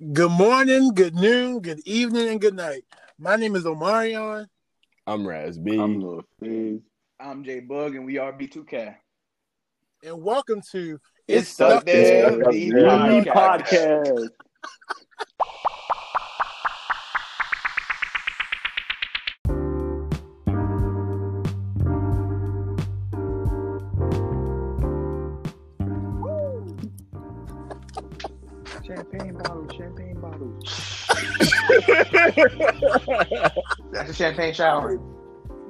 Good morning, good noon, good evening, and good night. My name is Omarion. I'm Raz B. I'm Lil Fizz. I'm J Bug, and we are B2K. and welcome to It's Stuck the There There B B Podcast. Podcast. That's a champagne shower.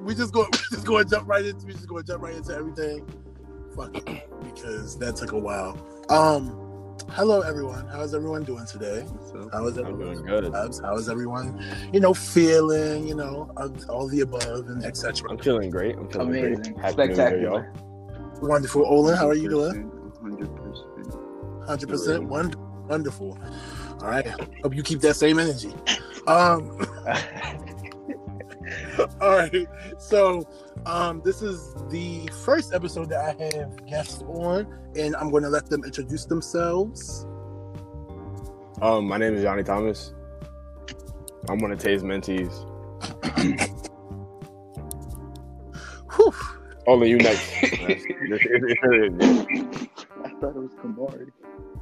We just go, we just going to jump right into, we just going to jump right into everything. Fuck it, because that took a while. Um, hello everyone. How's everyone doing today? So, How is I'm everyone? doing good. How's, how is everyone? You know, feeling. You know, of all the above and etc. I'm feeling great. I'm feeling Amazing. great. Happy New Year, Spectacular. Wonderful, Olin. How are you doing? 100%. Hundred percent. Wonderful. All right. Hope you keep that same energy. Um. All right. So, um, this is the first episode that I have guests on, and I'm going to let them introduce themselves. Um, my name is Ajani Thomas. I'm one of Tay's mentees. Whew. Only you next. I thought it was Kamahri.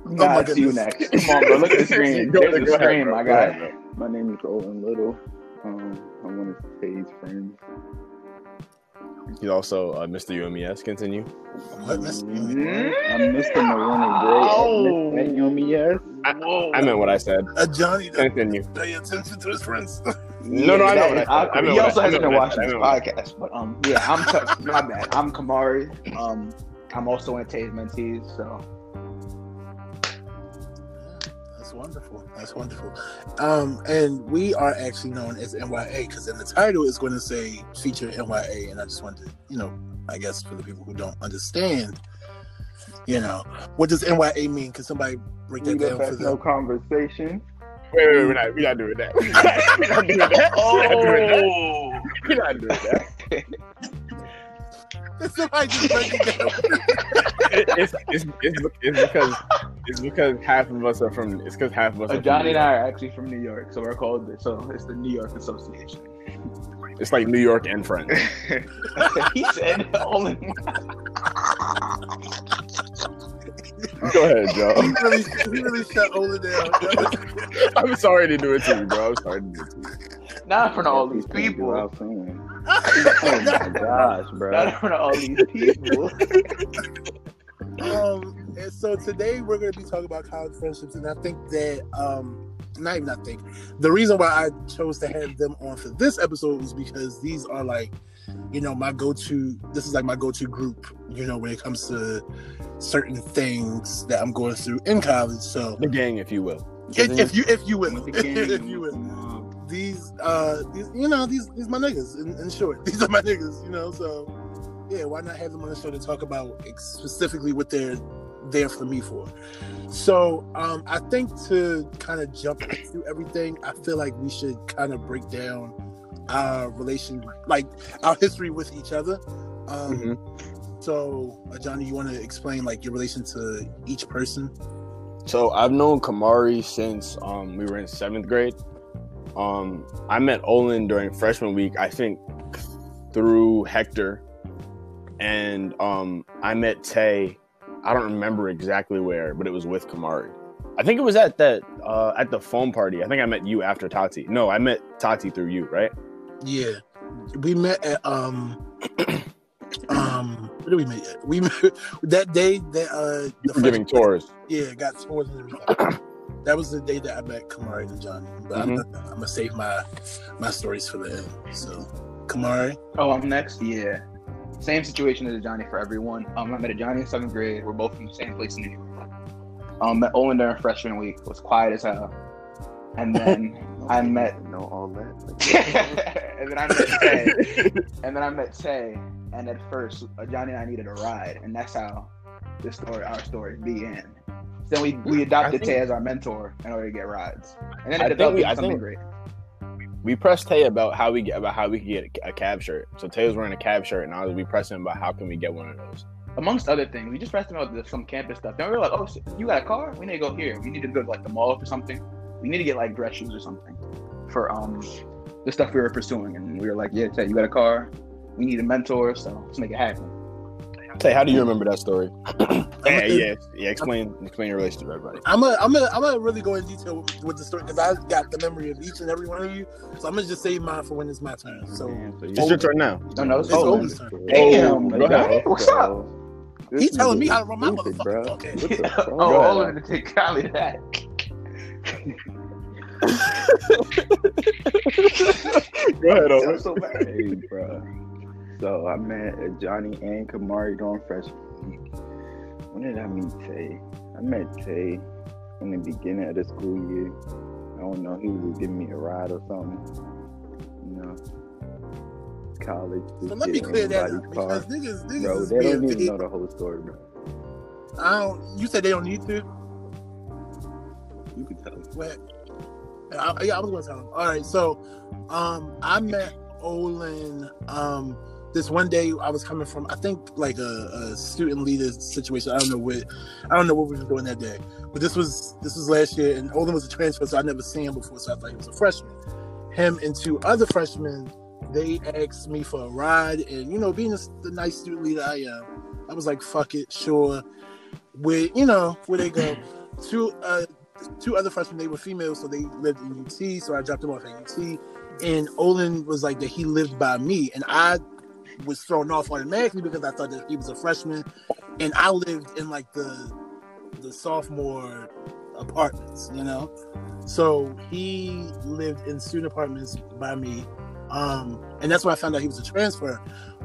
My Nah, it's you next. Come on, bro. Look at the screen. Go- There's go a screen, my guy. My name is Olin Little. Um, I'm one of Tay's friends. He's also uh, Mr. UMES. Continue. What, Mr. Mhm. I'm Mr. Marina Gray at Yomi I meant what I said. Uh, Ajani doesn't Continue. pay attention to his friends. No, no, I know what I said. I- I he also I hasn't been watching said. this I know what podcast, but um, yeah, I'm t- my bad. I'm Kamahri. Um, I'm also in Tay's mentees, so wonderful. That's wonderful. Um, and we are actually known as NYA because in the title is going to say feature NYA, and I just wanted to, you know, I guess for the people who don't understand, you know, what does NYA mean? Can somebody break We that down for best no conversation. Wait, wait, we're not, we're not doing that. we're not doing that. Oh. We're not doing that. Can somebody just break it down? It- it's, it's, it's, it's because it's because half of us are from. It's because half of us. Uh, Are Ajani and I are actually from New York, so we're called so it's the New York Association. It's like New York and Friends. he said all in one. Go ahead, Joe. he really, he really shut Ola down. That I'm sorry to do it to you, bro. I'm sorry to do it to you. Not in front of all these people. I'm saying. Oh my gosh, Not bro. in front of all these people. Um, and so today we're going to be talking about college friendships, and I think that um, not even I think the reason why I chose to have them on for this episode was because these are like, you know, my go-to. This is like my go-to group, you know, when it comes to certain things that I'm going through in college. So, The gang, if you will. if, if you if you will, the gang. if you will, these uh, these you know these these my niggas. In, in short, these are my niggas. You know, so yeah, why not have them on the show to talk about specifically what they're there for me for? So um, I think to kind of jump into everything, I feel like we should kind of break down our relation, like our history with each other. Um, Mhm. So, uh, Ajani, you want to explain like your relation to each person? So I've known Kamahri since um, we were in seventh grade. Um, I met Olin during freshman week, I think, through Hector, and um, I met Tay. I don't remember exactly where, but it was with Kamahri. I think it was at that uh, at the foam party. I think I met you after Tati. No, I met Tati through you, right? Yeah, we met at um um where did we meet? At? We met that day that uh You were giving freshman- tours. Yeah, got tours and everything. that was the day that I met Kamahri and Ajani. But I'm, Mhm. gonna, I'm gonna save my my stories for the end. So, Kamahri, Oh, I'm next. Yeah, same situation as Ajani for everyone. Um, I met Ajani in seventh grade. We're both from the same place in New York. Um, met Olin during freshman week. Was quiet as hell. And then I met know all that. and then I met Tay. And then I met Tay. And at first, uh, Ajani and I needed a ride, and that's how this story, our story, began. Then we, we adopted think- Tay as our mentor in order to get rides, and then I it think developed we- into I something think- great. We pressed Tay about how we get about how we could get a, cab shirt. So Tay was wearing a cab shirt, and I was we pressed him about how can we get one of those. Amongst other things, we just pressed him about some campus stuff. Then we were like, "Oh, you got a car? We need to go here. We need to go to like the mall or something." we need to get like dress shoes or something for um the stuff we were pursuing, and we were like, yeah, Tay, you got a car, we need a mentor, so let's make it happen. Tay, how do you remember that story? yeah, gonna- yeah, yeah. Explain, explain your relationship to everybody. I'm gonna, I'm gonna, I'm gonna really go in detail with, with the story because I got the memory of each and every one of you. So I'm gonna just save mine for when it's my turn. So Man, so you- It's your turn now. No, no, it's It's Olin's. Olin's turn. Damn, go ahead. What's up? So, this He telling me nigga how to run my stupid, motherfucker. bro. Okay. What the oh, Go ahead, Olin to take Cali to that. Go ahead, I'm so bad. Hey, bro. So I met uh, Ajani and Kamahri during freshman week. When did I meet Tay? I met Tay in the beginning of the school year. I don't know. He was giving me a ride or something. You know, college. So let me clear that up because niggas, niggas Bro, they don't even know the whole story, bro. I don't. You said they don't need to. You can tell me. What? I, yeah, I was gonna tell him. All right, so um, I met Olin um, this one day. I was coming from, I think, like a, a student leader situation. I don't know what, I don't know what we were doing that day, but this was this was last year, and Olin was a transfer, so I never seen him before, so I thought he was a freshman. Him and two other freshmen, they asked me for a ride, and you know, being the, the nice student leader I am, I was like, "Fuck it, sure." Where you know where they go, two uh, two other freshmen, they were females, so they lived in UT. So I dropped them off at UT. And Olin was like that he lived by me. And I was thrown off automatically because I thought that he was a freshman. And I lived in like the the sophomore apartments, you know? So he lived in student apartments by me. Um, and that's when I found out he was a transfer.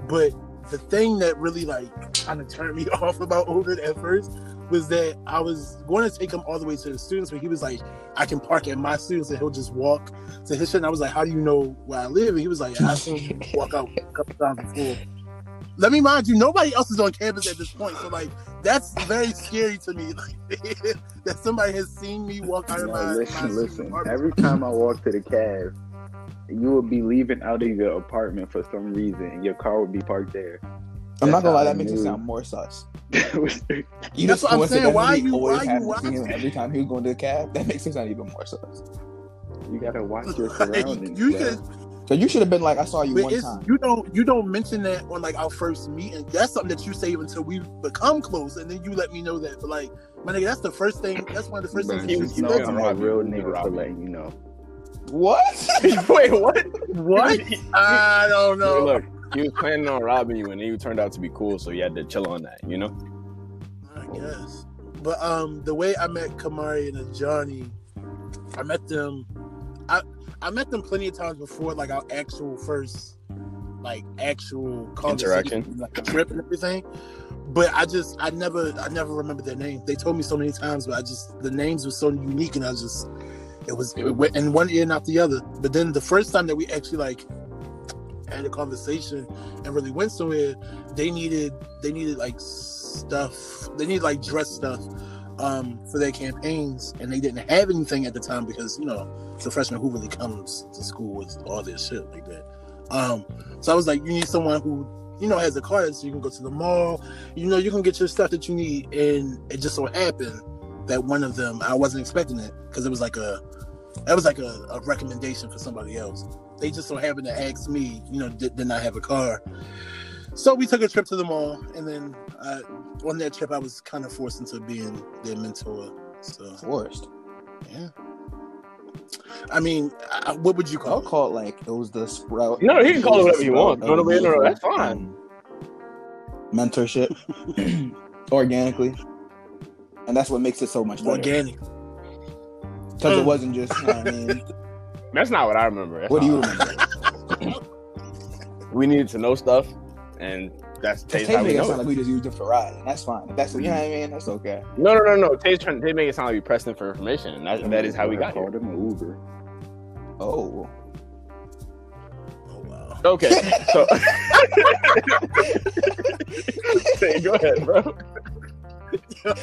But the thing that really like kind of turned me off about Olin at first was that I was going to take him all the way to the students, but he was like, I can park at my students and he'll just walk to his shit. And I was like, How do you know where I live? And he was like, I've seen you walk out a couple times before. Let me mind you, nobody else is on campus at this point. So like that's very scary to me. Like that somebody has seen me walk out of No, my, my listen, student listen. Every time I walk to the cab, you would be leaving out of your apartment for some reason, and your car would be parked there. I'm not gonna lie, how I that makes it sound more sus. you You That's just what I'm saying. Why coincidentally you- why always you had to watching him every time he was going to the cab. That makes it sound even more sus. You gotta watch your surroundings. you bro. should So you should have been like, I saw you But one time. you don't you don't mention that on like our first meeting. That's something that you save until we become close, and then you let me know that. But like, my nigga, that's the first thing. That's one of the first things he you, was you know know. I'm a real nigga for letting you know. What? Wait, what? What? I don't Hey, know. look, he was planning on robbing you, and then you turned out to be cool, so you had to chill on that, you know? I guess. But um, the way I met Kamahri and Ajani, I met them. I I met them plenty of times before, like our actual first, like actual conversation, Interaction. like trip and everything. But I just I never I never remember their name. They told me so many times, but I just the names were so unique, and I just it was it went in one ear not the other. But then the first time that we actually like had a conversation and really went somewhere, they needed they needed like stuff. They needed like dress stuff um, for their campaigns, and they didn't have anything at the time because you know a freshman who really comes to school with all this shit like that. Um, so I was like, you need someone who you know has a car so you can go to the mall. You know, you can get your stuff that you need, and it just so happened that one of them I wasn't expecting it because it was like a that was like a, a recommendation for somebody else. They just so happened to ask me, you know, did, did I have a car? So we took a trip to the mall, and then uh, on that trip, I was kind of forced into being their mentor. So Forced. yeah, I mean, I, what would you call I'll it? call it like it was the sprout. No, he can call it whatever you want. Sprout No, no, of no, no, that's fine. Mentorship, organically, and that's what makes it so much better. Organic. Because it wasn't just. You know what I mean, That's not what I remember. That's what do you remember? We needed to know stuff, and that's Tay's Tay how we make it know sound like we just used it for ride, and that's fine. If That's you know what I mean. That's okay. No, no, no, no. Tay's trying. Tay make it sound like we pressed him for information, and that, that is how we I got here. called him Uber. Oh, Oh wow. Okay, so Tay, go ahead, bro.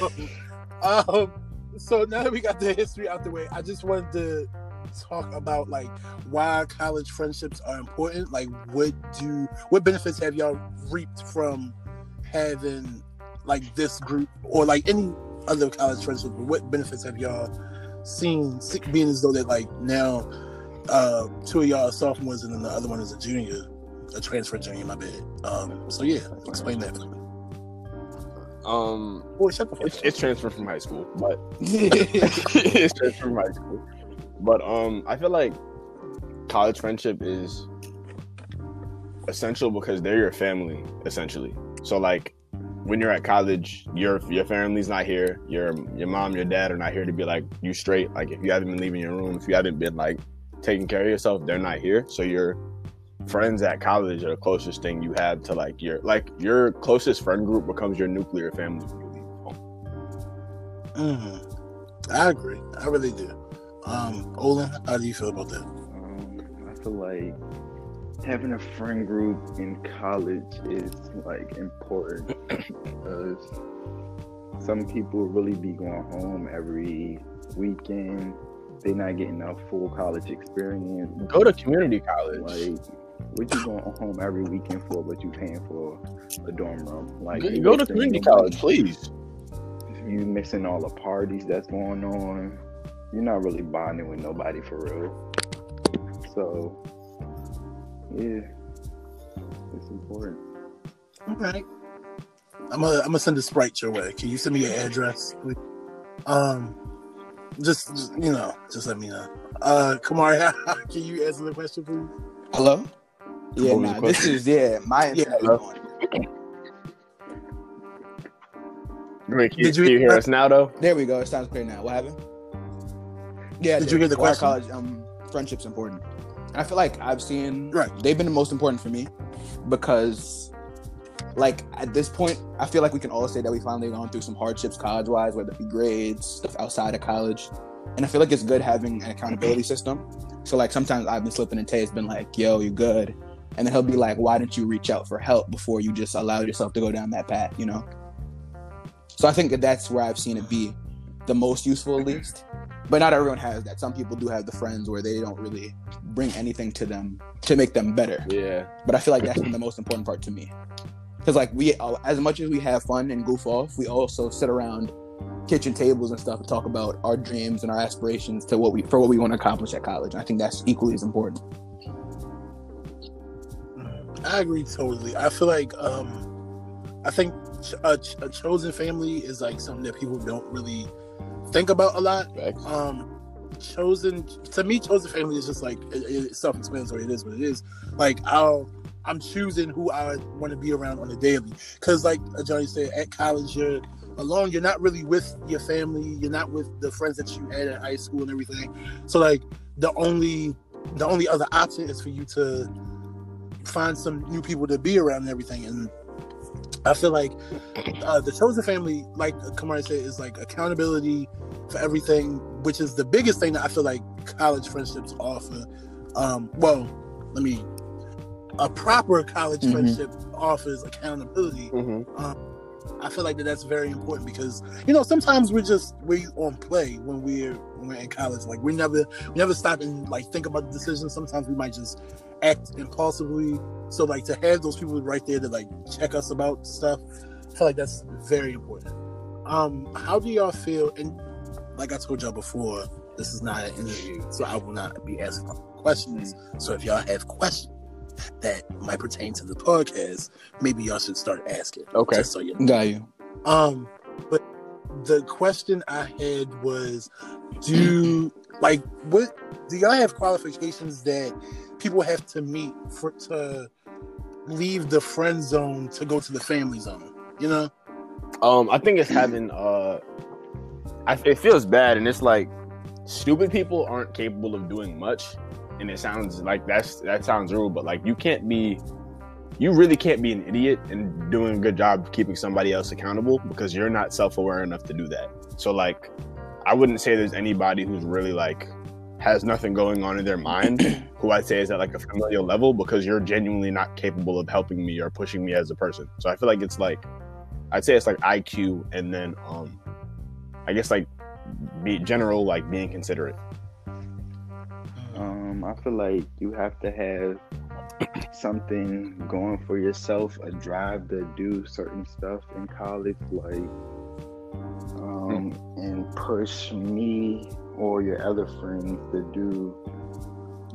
um, so now that we got the history out the way, I just wanted to talk about like why college friendships are important. Like, what do what benefits have y'all reaped from having like this group or like any other college friendship? What benefits have y'all seeing see- being as though that like now uh two of y'all are sophomores and then the other one is a junior, a transfer junior, my bad. Um so yeah, explain that for me. Um, Boy, shut the fuck it's, up. it's transferred from high school, but it's transferred from high school. But um, I feel like college friendship is essential because they're your family, essentially. So like when you're at college, your your family's not here. Your your mom, your dad are not here to be like you straight. Like if you haven't been leaving your room, if you haven't been like taking care of yourself, they're not here. So your friends at college are the closest thing you have to like your like your closest friend group becomes your nuclear family. Mhm. I agree. I really do. Um, Olin, how do you feel about that? Um, I feel like having a friend group in college is like important because some people really be going home every weekend. They're not getting a full college experience. Go to community college. Like, what you going home every weekend for? But you paying for a dorm room? Like, go, you go to community college, please. You missing all the parties that's going on. You're not really bonding with nobody for real. So, yeah, it's important. All right. I'm gonna I'm gonna send a sprite your way. Can you send me your address, please? Um, just, just you know, just let me know. Uh, Kamahri, can you answer the question, please? Hello? Yeah, nah, this is yeah, my Yeah, internet hello. is going. Wait, can, Did you, you- can you hear us now, though? There we go. It sounds clear now. What happened? Yeah, Did you hear the question? College, um, friendship's important. And I feel like I've seen Right. they've been the most important for me because, like, at this point, I feel like we can all say that we finally gone through some hardships college wise, whether it be grades, stuff outside of college. And I feel like it's good having an accountability system. So, like, sometimes I've been slipping and Tay's been like, yo, you good? And then he'll be like, why didn't you reach out for help before you just allowed yourself to go down that path, you know? So I think that that's where I've seen it be the most useful, at least. But not everyone has that. Some people do have the friends where they don't really bring anything to them to make them better. Yeah. But I feel like that's been the most important part to me. Because like we, uh, as much as we have fun and goof off, we also sit around kitchen tables and stuff and talk about our dreams and our aspirations to what we for what we want to accomplish at college. And I think that's equally as important. I agree totally. I feel like um, I think a, ch- a chosen family is like something that people don't really think about a lot. Facts. um chosen to me chosen family is just like it, it's self-explanatory. It is what it is. Like i'll i'm choosing who i want to be around on a daily. Because like Ajani said at college you're alone. You're not really with your family. You're not with the friends that you had at high school and everything. So like the only the only other option is for you to find some new people to be around and everything. And i feel like uh, the chosen family, like Kamahri said, is like accountability for everything, which is the biggest thing that I feel like college friendships offer. Um, well, let me. A proper college Mhm. friendship offers accountability. Mm-hmm. I feel like that that's very important because you know sometimes we're just we on play when we're when we're in college. Like we never we never stop and like think about the decisions. Sometimes we might just act impulsively. So like to have those people right there to like check us about stuff, I feel like that's very important. Um, how do y'all feel? And like I told y'all before, this is not an interview, so I will not be asking questions. So if y'all have questions that might pertain to the podcast, maybe y'all should start asking. Okay. So you know. Got you. Um, but the question I had was, do like what do y'all have qualifications that people have to meet for to leave the friend zone to go to the family zone? You know, Um, I think it's having uh, I, it feels bad, and it's like stupid people aren't capable of doing much, and it sounds like that's that sounds rude, but like you can't be, you really can't be an idiot and doing a good job keeping somebody else accountable because you're not self-aware enough to do that. So like, I wouldn't say there's anybody who's really like has nothing going on in their mind who I'd say is at like a familial level because you're genuinely not capable of helping me or pushing me as a person. So I feel like it's like I'd say it's like IQ and then um I guess like be general like being considerate. Um, I feel like you have to have something going for yourself, a drive to do certain stuff in college, like um, and push me or your other friends to do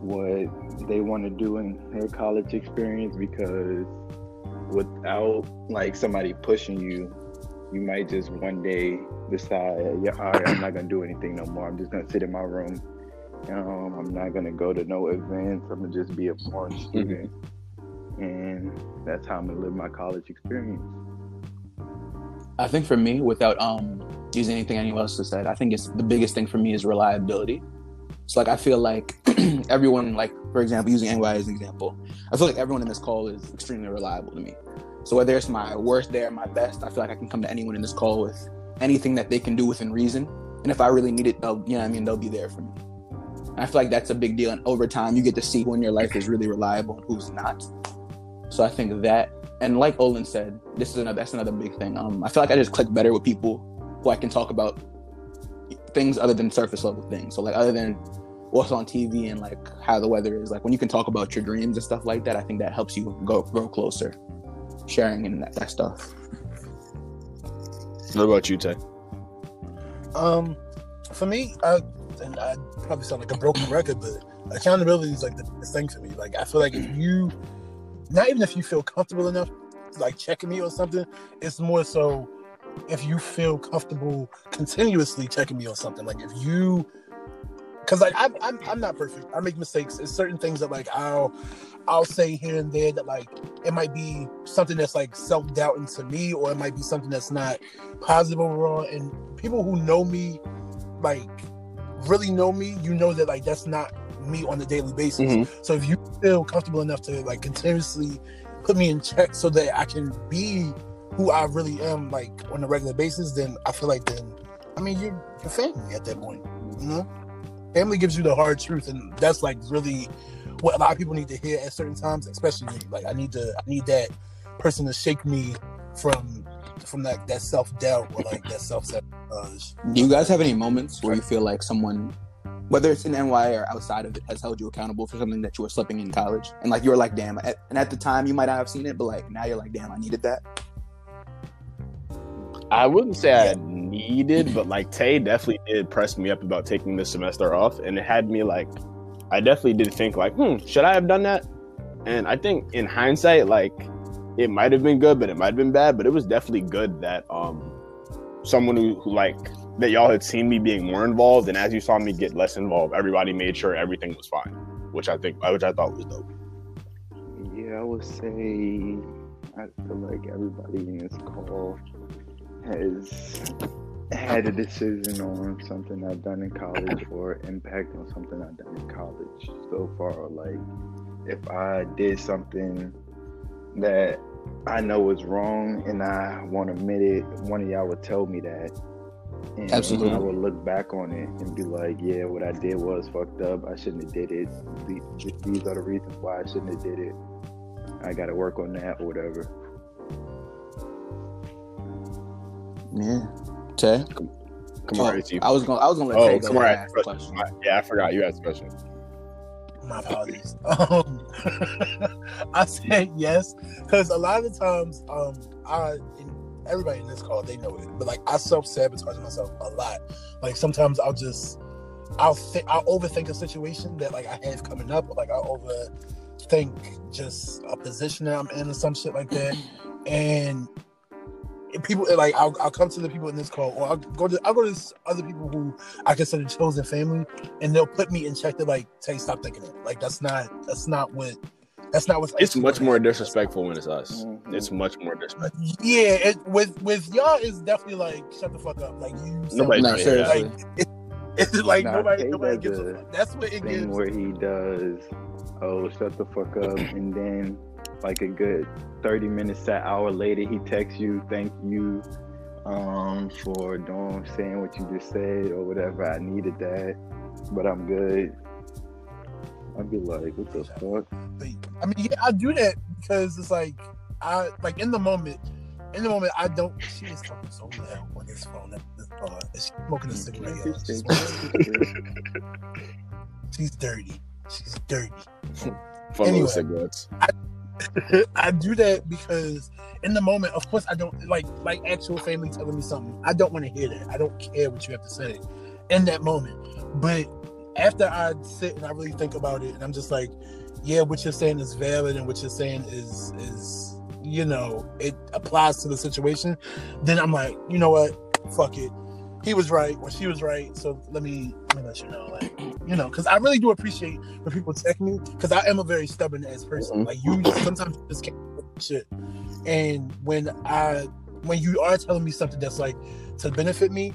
what they want to do in their college experience because without like somebody pushing you, you might just one day decide, yeah, all right, I'm not gonna do anything no more. I'm just gonna sit in my room. Um, I'm not gonna go to no events. I'm gonna just be a boring student, and that's how I'm gonna live my college experience. I think for me, without um using anything anyone else has said, I think it's the biggest thing for me is reliability. So like I feel like everyone, like for example, using NY as an example, I feel like everyone in this call is extremely reliable to me. So whether it's my worst day or my best, I feel like I can come to anyone in this call with anything that they can do within reason. And if I really need it, they'll, you know, I mean, they'll be there for me. And I feel like that's a big deal. And over time, you get to see who in your life is really reliable and who's not. So I think that, and like Olin said, this is another that's another big thing. Um, I feel like I just click better with people who I can talk about things other than surface level things. So like other than what's on TV and like how the weather is. Like when you can talk about your dreams and stuff like that, I think that helps you go grow closer, sharing and that, that stuff. What about you, Tay? Um, for me, I, and I probably sound like a broken record, but accountability is like the biggest thing for me. Like I feel like if you, not even if you feel comfortable enough, like checking me or something, it's more so if you feel comfortable continuously checking me on something. Like if you, because like I'm, I'm I'm not perfect. I make mistakes. It's certain things that like I'll I'll say here and there that like it might be something that's like self doubting to me, or it might be something that's not positive overall. And people who know me, like really know me, you know that like that's not me on a daily basis. Mhm. So if you feel comfortable enough to like continuously put me in check so that I can be who I really am, like on a regular basis, then I feel like then I mean you're your family at that point. You know, family gives you the hard truth, and that's like really what a lot of people need to hear at certain times, especially me. Like I need to, I need that person to shake me from from that that self doubt or like that self sabotage. Do you guys have any moments where you feel like someone, whether it's in NY or outside of it, has held you accountable for something that you were slipping in college, and like you were like, damn, and at the time you might not have seen it, but like now you're like, damn, I needed that. I wouldn't say I needed, but like Tay definitely did press me up about taking this semester off, and it had me like, I definitely did think like, hmm, should I have done that? And I think in hindsight, like, it might have been good, but it might have been bad. But it was definitely good that um, someone who, who like that y'all had seen me being more involved, and as you saw me get less involved, everybody made sure everything was fine, which I think, which I thought was dope. Yeah, I would say I feel like everybody in this call has had a decision on something I've done in college or impact on something I've done in college so far. Like if I did something that I know is wrong and I won't admit it, one of y'all would tell me that. And Absolutely. I would look back on it and be like, yeah, what I did was fucked up. I shouldn't have did it. These are the reasons why I shouldn't have did it. I got to work on that or whatever. Yeah, Tay. Come on, Oh, I was gonna, I was gonna let Oh, Tay go come on, and ask ask the the question. yeah, I forgot you asked a question. My apologies. Um, I said yes because a lot of the times, um, I and everybody in this call they know it, but like I self sabotage myself a lot. Like sometimes I'll just I'll think I'll overthink a situation that like I have coming up, or like I'll overthink just a position that I'm in or some shit like that, and people like I'll, I'll come to the people in this call or I'll go to I'll go to s- other people who I consider chosen family and they'll put me in check to like say stop thinking it like that's not that's not what that's not what's It's much more disrespectful when it's us. Mhm. It's much more disrespectful. yeah it, with with y'all is definitely like shut the fuck up like you sound Nobody No, trying to seriously. like it, it's like Nah, nobody nobody does gives a a fuck that's what it thing gives where he does, oh, shut the fuck up, and then like a good thirty minutes, an hour later, he texts you, thank you, um, for doing saying what you just said or whatever. I needed that, but I'm good. I'd be like, what the fuck? I mean, yeah, I do that because it's like I like in the moment. In the moment, I don't. She is talking so loud on this phone. This, uh, she's smoking a cigarette. y'all. She's, dirty. She's dirty. Fun Anyway. little cigarettes. I do that because in the moment, of course, I don't like like actual family telling me something. I don't want to hear that. I don't care what you have to say. in that moment. But after I sit and I really think about it, and I'm just like, yeah, what you're saying is valid, and what you're saying is is you know it applies to the situation. Then I'm like, you know what, fuck it. He was right or she was right. So let me let me let you know, like you know, because I really do appreciate when people text me because I am a very stubborn ass person. Mhm. Like you sometimes you just can't shit. And when I when you are telling me something that's like to benefit me,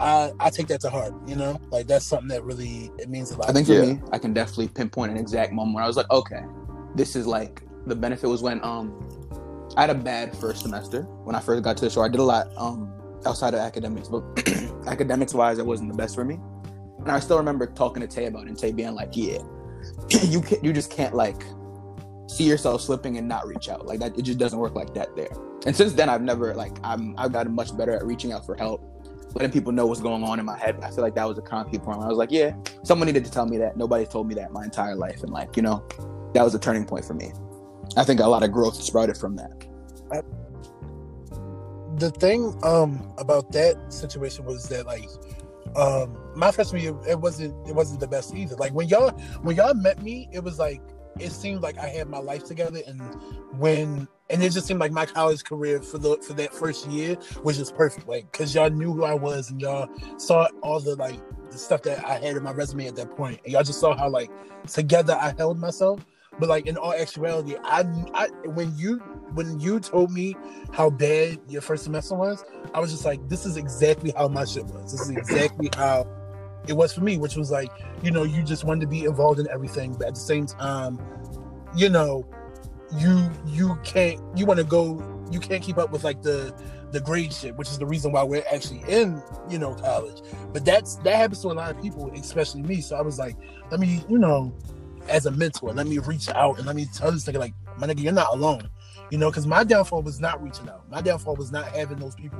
I I take that to heart. You know, like that's something that really it means a lot. I think for Yeah. me, I can definitely pinpoint an exact moment where I was like, okay, this is like the benefit was when um I had a bad first semester when I first got to the show. I did a lot um outside of academics, but academics wise, it wasn't the best for me. And I still remember talking to Tay about it, and Tay being like, "Yeah, you can't, you just can't like see yourself slipping and not reach out like that. It just doesn't work like that there." And since then, I've never like I'm I've gotten much better at reaching out for help, letting people know what's going on in my head. I feel like that was a concrete point. I was like, "Yeah, someone needed to tell me that. Nobody's told me that my entire life, and like you know, that was a turning point for me. I think a lot of growth sprouted from that. The thing um about that situation was that like um my freshman year it wasn't it wasn't the best either. Like when y'all when y'all met me it was like it seemed like i had my life together and when and it just seemed like my college career for the for that first year was just perfect like because y'all knew who i was and y'all saw all the like the stuff that i had in my resume at that point. And y'all just saw how like together i held myself but like in all actuality i i when you when you told me how bad your first semester was, I was just like, this is exactly how my shit was. This is exactly how it was for me, which was like, you know, you just wanted to be involved in everything, but at the same time, you know, you you can't you want to go you can't keep up with like the the grade shit, which is the reason why we're actually in, you know, college. But that's that happens to a lot of people, especially me. So I was like, let me, you know, as a mentor, let me reach out and let me tell this nigga, like, my nigga, you're not alone. You know because my downfall was not reaching out. My downfall was not having those people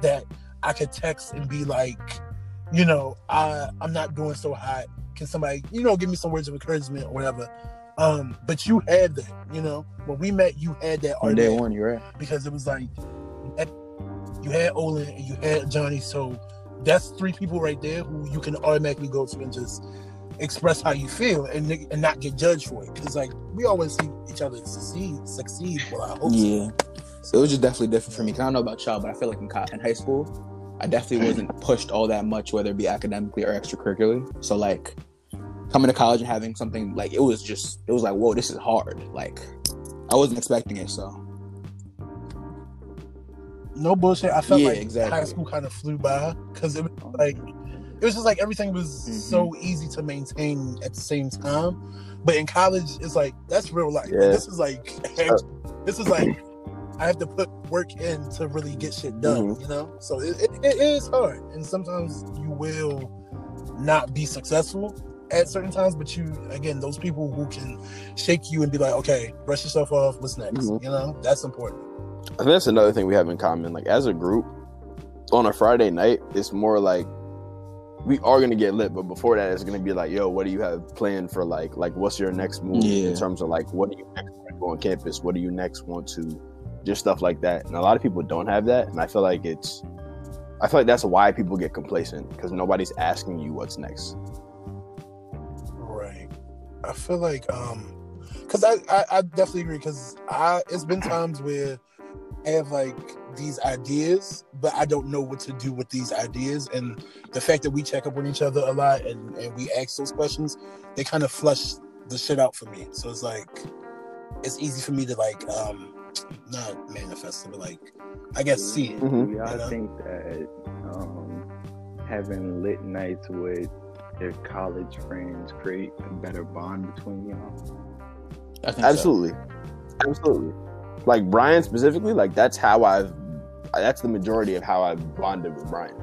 that i could text and be like you know i i'm not doing so hot. Can somebody you know give me some words of encouragement or whatever. Um but you had that you know? When we met you had that On day one, you're right. because it was like you had Olin and you had Ajani, so that's three people right there who you can automatically go to and just express how you feel and and not get judged for it. Because like we always see each other succeed, succeed. Well, I hope so. Yeah. So it was just definitely different for me. Cause I don't know about y'all, but I feel like in, co- in high school, I definitely mm. wasn't pushed all that much, whether it be academically or extracurricularly. So like coming to college and having something like it was just it was like whoa, this is hard. Like I wasn't expecting it. So No bullshit. I felt Yeah, like exactly. high school kind of flew by because it was oh, like it was just like everything was Mhm. so easy to maintain at the same time. But in college, it's like that's real life. Yeah. this is like this is like I have to put work in to really get shit done. Mhm. You know, so it, it, it is hard, and sometimes you will not be successful at certain times. But you again, those people who can shake you and be like, okay, brush yourself off. What's next? Mhm. You know, that's important. I think that's another thing we have in common. Like as a group, on a Friday night, it's more like we are gonna get lit, but before that, it's gonna be like, yo, what do you have planned for like, like what's your next move Yeah. in terms of like, what do you next want to go on campus? What do you next want to, just stuff like that. And a lot of people don't have that, and I feel like it's, I feel like that's why people get complacent because nobody's asking you what's next. Right. I feel like um because I, I I definitely agree because I it's been times where I have like these ideas, but I don't know what to do with these ideas. And the fact that we check up on each other a lot and, and we ask those questions, they kind of flush the shit out for me. So it's like it's easy for me to like um not manifest it, but like I guess see it. Mhm. Do y'all You know? think that um, having lit nights with your college friends create a better bond between y'all? I think so. Absolutely, absolutely. Like Brian specifically, like that's how I've, that's the majority of how I've bonded with Brian.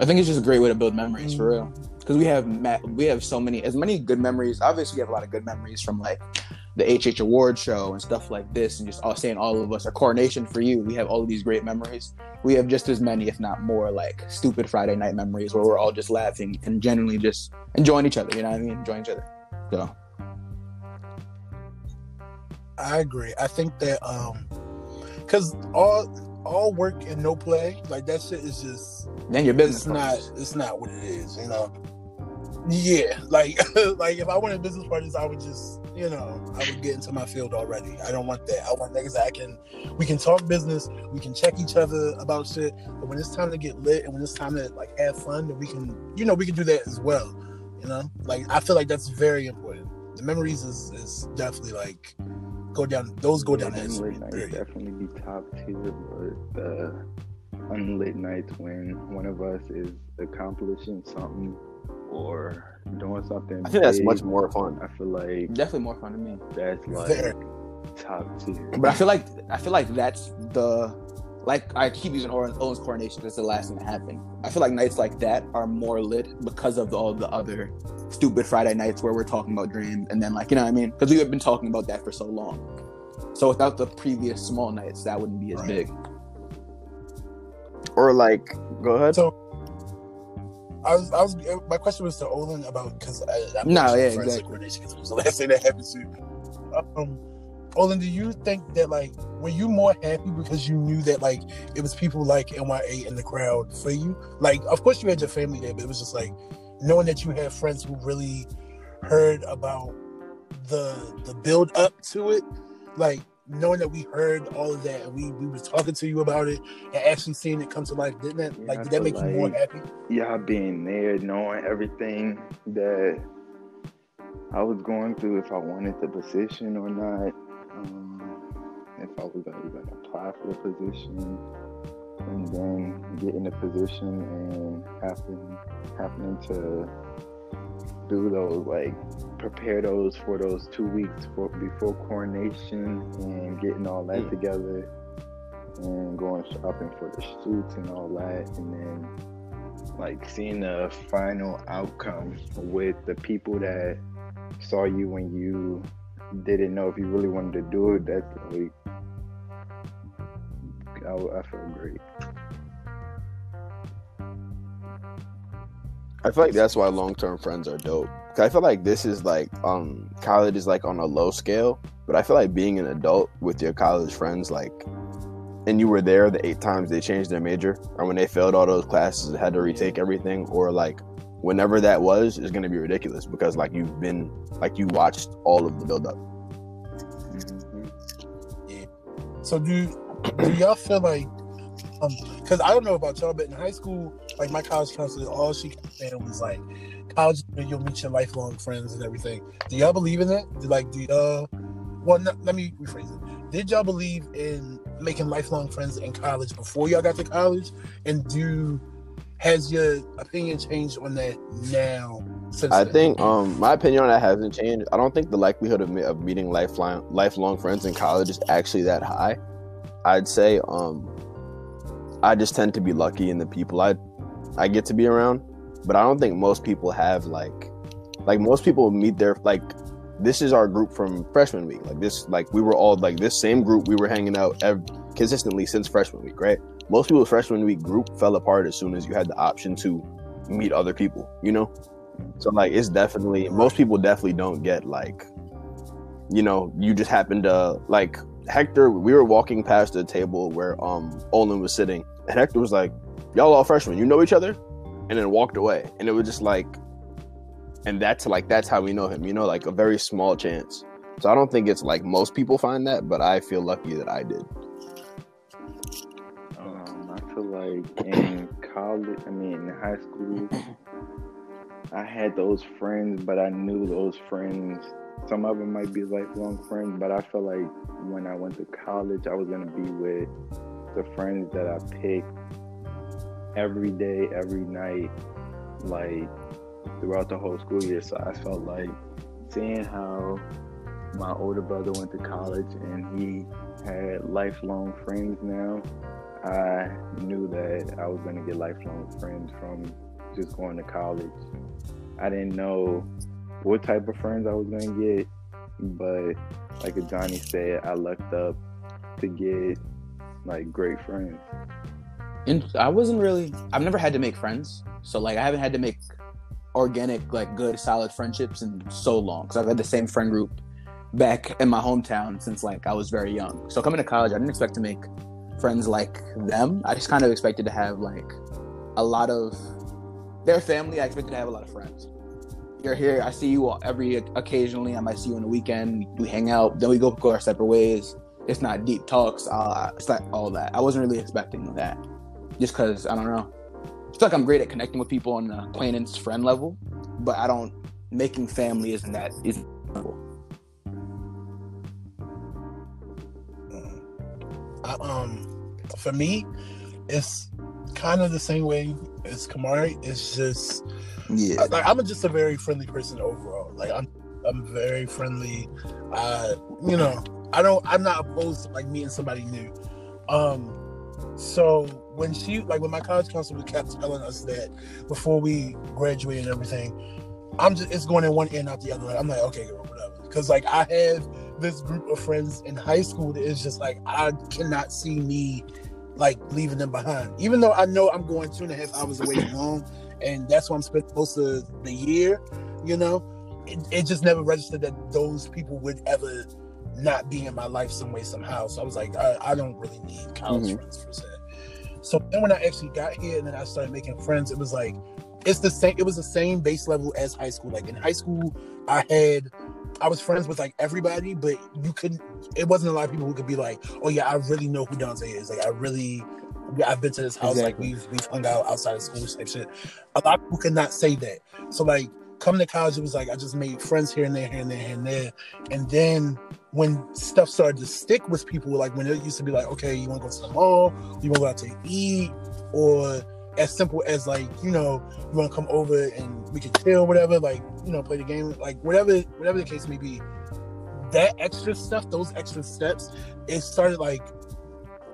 I think it's just a great way to build memories for real. Because we have ma- we have so many as many good memories. Obviously, we have a lot of good memories from like the HH Award show and stuff like this, and just all saying all of us are coronation for you. We have all of these great memories. We have just as many, if not more, like stupid Friday night memories where we're all just laughing and genuinely just enjoying each other. You know what I mean? Enjoying each other. So I agree. I think that um because all all work and no play, like that shit is just Then your business it's not it's not what it is, you know. Yeah, like like if I wanted business partners, I would just you know I would get into my field already. I don't want that. I want niggas that I can we can talk business, we can check each other about shit, but when it's time to get lit and when it's time to like have fun, then we can you know we can do that as well. You know, like I feel like that's very important. The memories is is definitely like go down. Those go down Yeah, as late nights period. definitely be top tier, but the unlit nights when one of us is accomplishing something or doing something. I think that's much more fun. I feel like definitely more fun to me. that's like Very. top tier. But I feel like I feel like that's the like I keep using Owen- Owen's coronation because the last thing that happened. I feel like nights like that are more lit because of all the other stupid Friday nights where we're talking about dreams and then like you know what I mean because we have been talking about that for so long. So without the previous small nights, that wouldn't be as Right. big. Or like, go ahead. So I was, I was, my question was to Olin about because I, I'm No, actually yeah, friends exactly. coordination 'cause it was the last thing that happened to. you. Um, Olin, do you think that like were you more happy because you knew that like it was people like NYA in the crowd for you? Like, of course you had your family there, but it was just like knowing that you had friends who really heard about the the build up to it, like knowing that we heard all of that and we we was talking to you about it and actually seeing it come to life. Didn't that Yeah, like did that make you more happy? Y'all being there, knowing everything that I was going through, if I wanted the position or not, I was gonna even apply for the position, and then get in the position and happen happening to do those like prepare those for those two weeks for before coronation and getting all that Mm. together and going shopping for the suits and all that and then like seeing the final outcome with the people that saw you when you didn't know if you really wanted to do it that's like I, I felt great I feel like that's why long term friends are dope. 'Cause I feel like this is like um college is like on a low scale, but I feel like being an adult with your college friends, like, and you were there the eight times they changed their major, or when they failed all those classes and had to retake everything, or like whenever that was, is gonna be ridiculous because like you've been like you watched all of the build up. Mhm. So do do y'all feel like um because I don't know about y'all, but in high school, like my college counselor, all she said was like college you'll meet your lifelong friends and everything. Do y'all believe in that? Like do y'all well no, let me rephrase it. Did y'all believe in making lifelong friends in college before y'all got to college? And do has your opinion changed on that now since I then? think um my opinion on that hasn't changed. I don't think the likelihood of, me, of meeting lifelong lifelong friends in college is actually that high. I'd say um I just tend to be lucky in the people I I get to be around, but I don't think most people have like like most people meet their like this is our group from freshman week. Like this like we were all like this same group we were hanging out ev- consistently since freshman week, right? Most people's freshman week group fell apart as soon as you had the option to meet other people, you know? So like it's definitely most people definitely don't get like you know, you just happen to like Hector, we were walking past the table where um Olin was sitting, and Hector was like, Y'all all freshmen, you know each other? And then walked away. And it was just like and that's like that's how we know him, you know, like a very small chance. So I don't think it's like most people find that, but I feel lucky that I did. Um, I feel like in college, I mean, in high school, I had those friends, but I knew those friends. Some of them might be lifelong friends, but I felt like when I went to college, I was gonna be with the friends that I picked every day, every night, like throughout the whole school year. So I felt like seeing how my older brother went to college and he had lifelong friends now. I knew that I was going to get lifelong friends from just going to college. I didn't know what type of friends I was going to get, but like Ajani said, I lucked up to get like great friends. And I wasn't really. I've never had to make friends, so like I haven't had to make organic, like good, solid friendships in so long. Because I've had the same friend group back in my hometown since like I was very young. So coming to college, I didn't expect to make friends like them. I just kind of expected to have like a lot of their family. I expected to have a lot of friends. You're here. I see you all every occasionally. I might see you on the weekend. We hang out. Then we go go our separate ways. It's not deep talks. Uh, it's not all that. I wasn't really expecting that, just because I don't know. I feel like I'm great at connecting with people on the acquaintance friend level, but I don't making family isn't that isn't. Um, for me, it's kind of the same way as Kamahri. It's just Yeah. like I'm just a very friendly person overall. Like I'm I'm very friendly. Uh, you know, I don't I'm not opposed to like meeting somebody new. Um so when she like when my college counselor kept telling us that before we graduate and everything, I'm just it's going in one ear and out the other. I'm like, okay, girl, whatever. Cause like I have this group of friends in high school that is just like I cannot see me like leaving them behind. Even though I know I'm going two and a half hours away from home and that's where I'm spending most of the year, you know, it, it just never registered that those people would ever not be in my life some way, somehow. So I was like, I, I don't really need college Mhm. friends per se. So then when I actually got here and then I started making friends, it was like, it's the same, it was the same base level as high school. Like in high school, I had, I was friends with like everybody, but you couldn't, it wasn't a lot of people who could be like, oh yeah, I really know who Dante is. Like I really, I've been to this house, Exactly. like we've we've hung out outside of school type shit. A lot of people could not say that. So like coming to college, it was like I just made friends here and there, here and there, here and there. And then when stuff started to stick with people, like when it used to be like, okay, you want to go to the mall, you want to go out to eat, or as simple as like, you know, you want to come over and we can chill, whatever, like, you know, play the game, like whatever, whatever the case may be. That extra stuff, those extra steps, it started like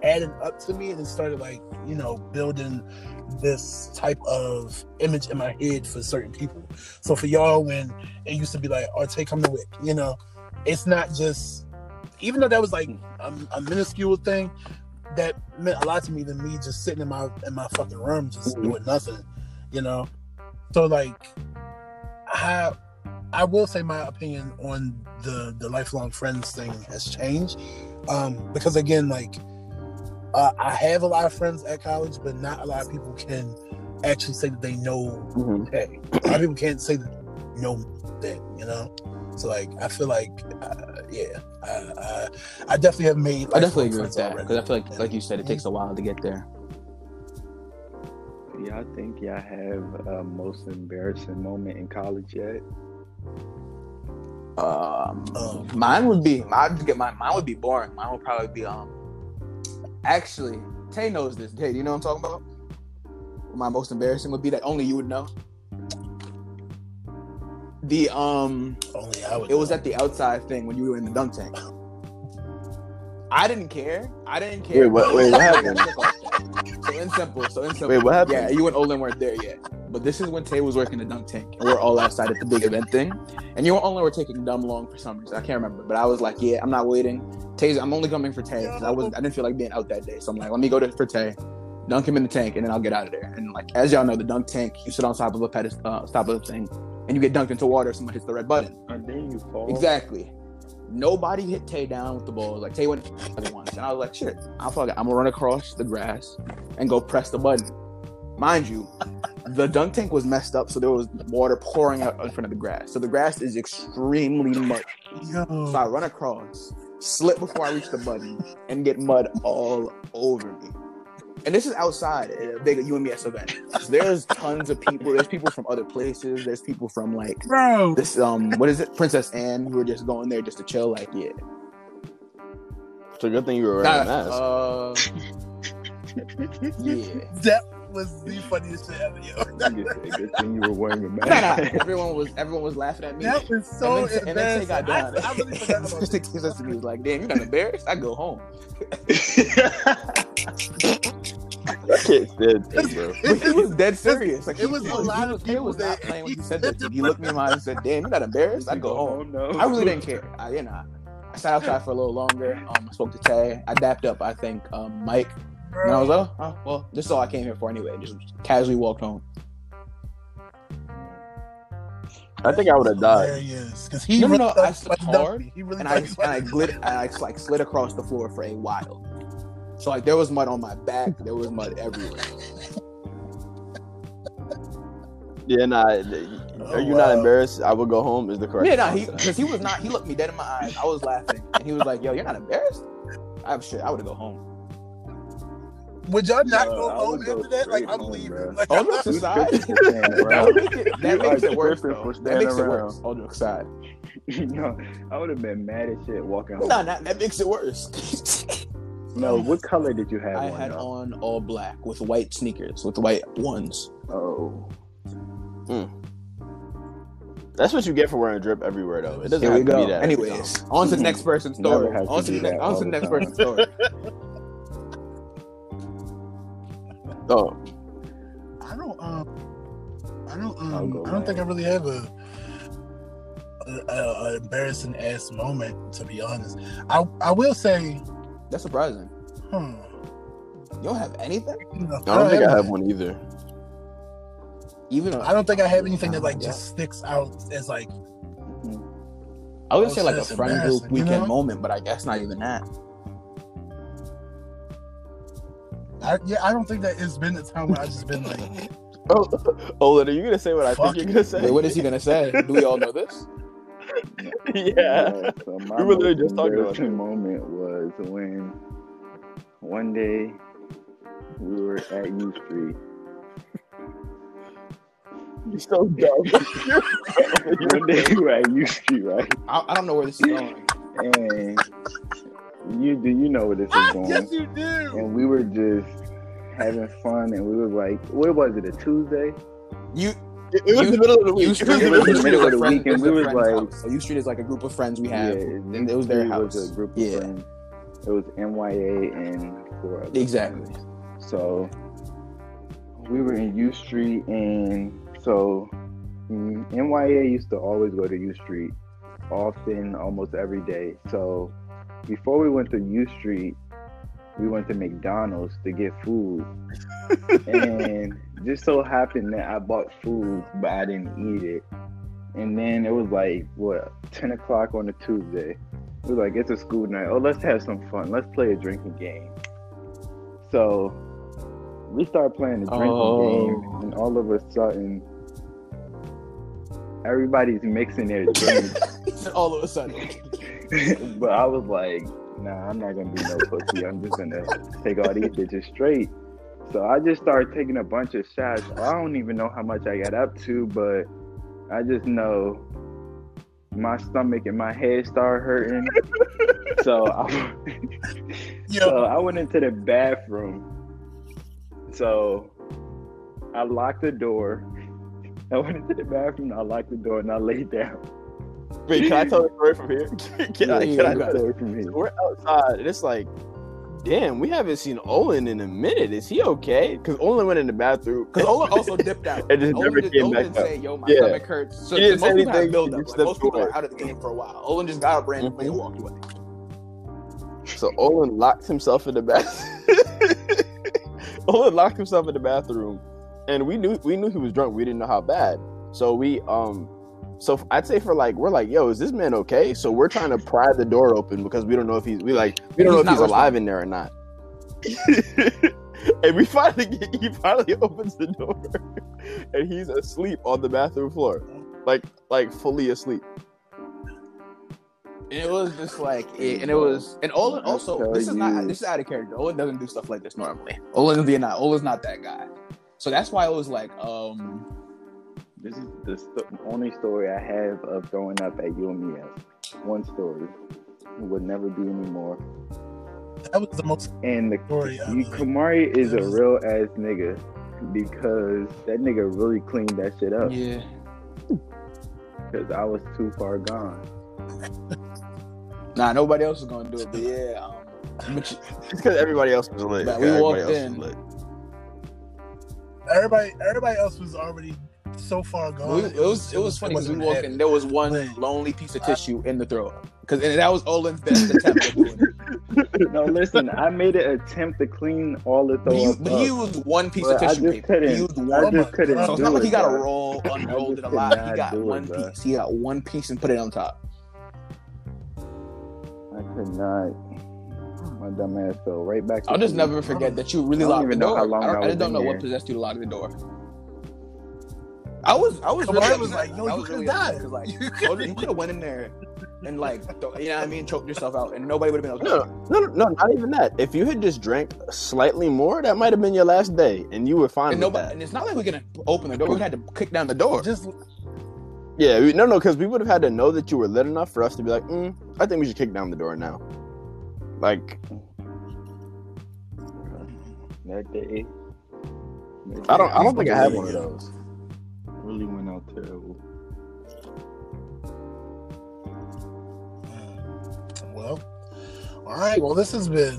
adding up to me and it started like, you know, building this type of image in my head for certain people. So for y'all, when it used to be like, "Oh, take come to Wick," you know, it's not just. Even though that was like a, a minuscule thing, that meant a lot to me than me just sitting in my in my fucking room just doing nothing, you know. So like, I I will say my opinion on the the lifelong friends thing has changed, um, because again, like uh, I have a lot of friends at college, but not a lot of people can actually say that they know Mhm. hey. A lot of people can't say that they know that, you know. So like, I feel like, uh, yeah, I, I, I definitely have made. I definitely agree with that because I feel like, like you said, it takes a while to get there. Do y'all think y'all have a most embarrassing moment in college yet? Um, Um, mine would be mine would get mine. Mine would be boring. Mine would probably be um. Actually, Tay knows this. Tay, do you know what I'm talking about? My most embarrassing would be that only you would know. The um, Only I would. it was know. at the outside thing when you were in the dunk tank. I didn't care. I didn't care. Wait, what- wait, what happened? So in simple. So in simple. Wait, what happened? Yeah, you and Olin weren't there yet. But this is when Tay was working the dunk tank, and we're all outside at the big event thing. And you and Olin were taking dumb long for some reason. I can't remember, but I was like, "Yeah, I'm not waiting." Tay's, I'm only coming for Tay. I was, I didn't feel like being out that day. So I'm like, "Let me go to for Tay, dunk him in the tank, and then I'll get out of there." And like, as y'all know, the dunk tank, you sit on top of a pedestal, uh, top of the thing, and you get dunked into water. if Someone hits the red button. And then you fall. Exactly. Nobody hit Tay down with the ball. Like Tay went once, and I was like, "Shit, I'll fuck it. I'm gonna run across the grass and go press the button." Mind you, the dunk tank was messed up, so there was water pouring out in front of the grass. So the grass is extremely muddy. Yo. So I run across, slip before I reach the button, and get mud all over me. And this is outside at a big UMES event. So there's tons of people. There's people from other places. There's people from like bro. this um what is it princess anne who were just going there just to chill like yeah It's a good thing you were wearing a mask. uh, yeah That was the funniest shit ever, yo. You Good thing you were wearing a Nah, nah, mask. everyone was everyone was laughing at me That was so and then, and then got down. I, I really forgot about Just that. he to me, he's like, "Damn, you got embarrassed? I go home." I can't stand Tay, bro. But he was dead serious. Like it he- was a he lot he of He was not playing when he said that. He looked me in my eyes and said, "Damn, you got embarrassed? I go home." no. I really didn't care. I, you know, I sat outside for a little longer. Um, I spoke to Tay. I dapped up. I think um, Mike. And I was like, oh, oh, well, this is all I came here for anyway. Just casually walked home. I think I would have died. Because he No, no, really no, thought I he slipped hard. He really and I and I glid, and I like slid across the floor for a while. So like there was mud on my back, there was mud everywhere. Yeah, nah. Are Oh, you not embarrassed? I would go home. Is the correct? Yeah, nah, he because he was not. He looked me dead in my eyes. I was laughing, and he was like, "Yo, you're not embarrassed." I'm shit. I would have go home. Would y'all not No, go home go after that? Like straight I'm leaving. bro. Like, Oh, I'm no, not- it's You Aside? tripping for staying That around. would make it, that makes it worse. tripping Though. for That staying makes it around. worse. All jokes aside. no, I would have been mad as shit walking home. No, that, that makes it worse. No, what color did you have I on? had though? on all black with white sneakers with white ones. Oh, hmm. That's what you get for wearing a drip everywhere, though. It doesn't Here have we to go. be that. Anyways, on to the hmm. next person's story. On to the next, on to the the next person's story. Oh, I don't. Um, I don't. I'll Um, I don't think I really have a, a, a, a embarrassing ass moment. To be honest, I I will say, That's surprising. hmm. You don't have anything, you know, I don't think I have- have one either. even. I don't think I have anything that like Yeah. just sticks out as like I would say like a friend group embarrassing, you weekend know? moment, but I guess not even that. I, yeah. I don't think that it's been a time where I've just been like, Oh, oh, are you gonna say what I think you're gonna say? Wait, what is he gonna say? Do we all know this? yeah. So We were literally just talking about embarrassing that. moment was when one day we were at U Street. You're so dumb. one day we were at U Street, right? I, I don't know where this is going. And you do you know where this is ah, going? yes, you do. and we were just having fun, and we were like, what was it? A Tuesday? You It was the middle of the week. U It was the middle of the the middle week. of the friend- week, and we a was like- house. So U Street is like a group of friends we have. yeah, and it was their house. Was a group of Yeah. friends. It was NYA and four others. Exactly. So we were in U Street, and so mm, NYA used to always go to U Street, often, almost every day. So before we went to U Street, we went to McDonald's to get food, and just so happened that I bought food, but I didn't eat it. And then it was like what ten o'clock on a Tuesday. We were like, it's a school night. Oh, let's have some fun. Let's play a drinking game. So we start playing the drinking Oh. game, and all of a sudden, everybody's mixing their drinks. All of a sudden. but I was like, nah, I'm not gonna be no pussy. I'm just gonna take all these bitches straight. So I just started taking a bunch of shots. I don't even know how much I got up to, but I just know my stomach and my head started hurting. so I, Yo, so I went into the bathroom. So I locked the door. I went into the bathroom. I locked the door and I laid down. Wait, can I tell the story from here? Can I? Yeah, Can I you got tell Story from here. We're outside, and it's like, damn, we haven't seen Olin in a minute. Is he okay? Because Olin went in the bathroom. Because Olin also dipped out. It just Olin never did- came Olin back didn't up. say, "Yo, my Yeah. stomach hurts." So He didn't most say people anything, build up. Like, most people are out of the game for a while. Olin just got up, ran and walked away. So Olin locked himself in the bath. Olin locked himself in the bathroom, and we knew we knew he was drunk. We didn't know how bad. So we um, so I'd say for like we're like, yo, is this man okay? So we're trying to pry the door open because we don't know if he's we like we don't He's know if he's alive in there or not. and we finally get, he finally opens the door, and he's asleep on the bathroom floor, like like fully asleep. And it was just like, it, and it was, and Olin also. This is not. This is out of character. Olin doesn't do stuff like this normally. Olin's the not. Olin's not that guy. So that's why it was like, um, This is the st- only story I have of growing up at UMES. One story. It would never be anymore. that was the most And the story. you, Kamahri is a real ass nigga because that nigga really cleaned that shit up yeah. because I was too far gone. Nah, nobody else is gonna do it. But yeah, um, It's because everybody else was lit. But It's we 'cause walked everybody else in. was lit. everybody, everybody else was already so far gone. we, it was it was funny because we wasn't walked in. There was one Wait. lonely piece of tissue in the throw up. Because and that was Olin's best attempt at doing it. no, listen, I made an attempt to clean all the But throw he, up. but he used one piece But of I tissue just paper. couldn't. He used I just couldn't So it's not like it, he got a roll, unrolled it a lot. He got do it, one piece. He got one piece and put it on top. I could not. My dumb ass fell right back. I'll just sleep. never forget that you really I don't locked the even know door. how long I, don't- I I just don't in know what possessed you to lock the door. I was, I was Kamahri really was like, yo, I you could've really upset like, You you could've- went in there and like, you know what I mean, choked yourself out, and nobody would have been okay. No, no, no, no, not even that. If you had just drank slightly more, that might have been your last day, and you were fine And with nobody, that. and it's not like we're gonna open the door. We had to kick down the door. Just Yeah, we, no, no, because we would have had to know that you were lit enough for us to be like, mm, I think we should kick down the door now. Like, that day. I don't, I don't think I have one of those. Really went out terrible. Well, all right. Well, this has been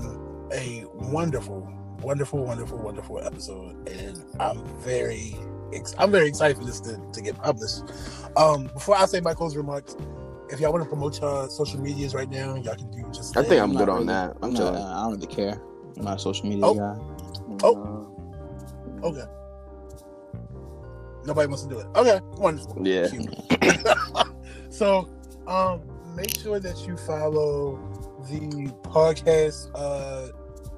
a wonderful, wonderful, wonderful, wonderful episode, and I'm very, ex- I'm very excited for this to, to get published. Um, before I say my closing remarks, if y'all want to promote your social medias right now, y'all can do just. I think I'm not good on really- that. I'm I'm not, chilling. I don't really care. I'm not a social media Oh. guy. Oh. Okay. Nobody wants to do it. Okay, wonderful. Yeah. So, um, make sure that you follow the podcast uh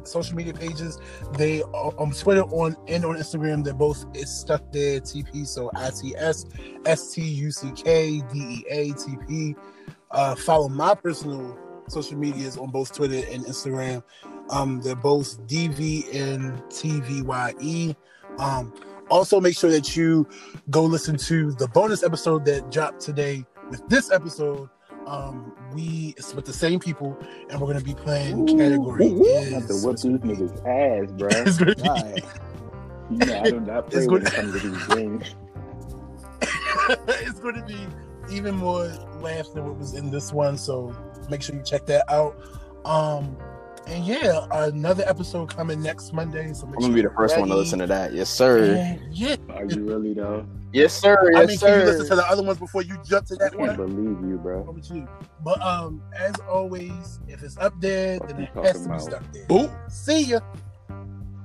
social media pages. They are on Twitter on and on Instagram. They're both it's stuck there TP. So I T S S T U C K D E A T P. Uh, follow my personal social medias on both Twitter and Instagram. Um, they're both DV and TVYE. Um, also, make sure that you go listen to the bonus episode that dropped today with this episode. Um, we it's with the same people, and we're gonna be playing category I have to whoop these niggas ass, bro. It's gonna be. You know, I do not play It's when good. it comes to these games. it's going to be even more laughs than what was in this one. So make sure you check that out. Um, and yeah, another episode coming next Monday. So I'm gonna be the you're first one to listen to that. Yes, sir. And yeah, Are you really though? Yes, sir. I Yes, mean, can you listen to the other ones before you jump to that can't one? believe you, bro. Over to you. But um, as always, if it's up there, What then it has to talking be about? stuck there. Boop. See ya.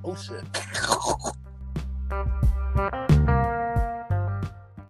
Oh shit.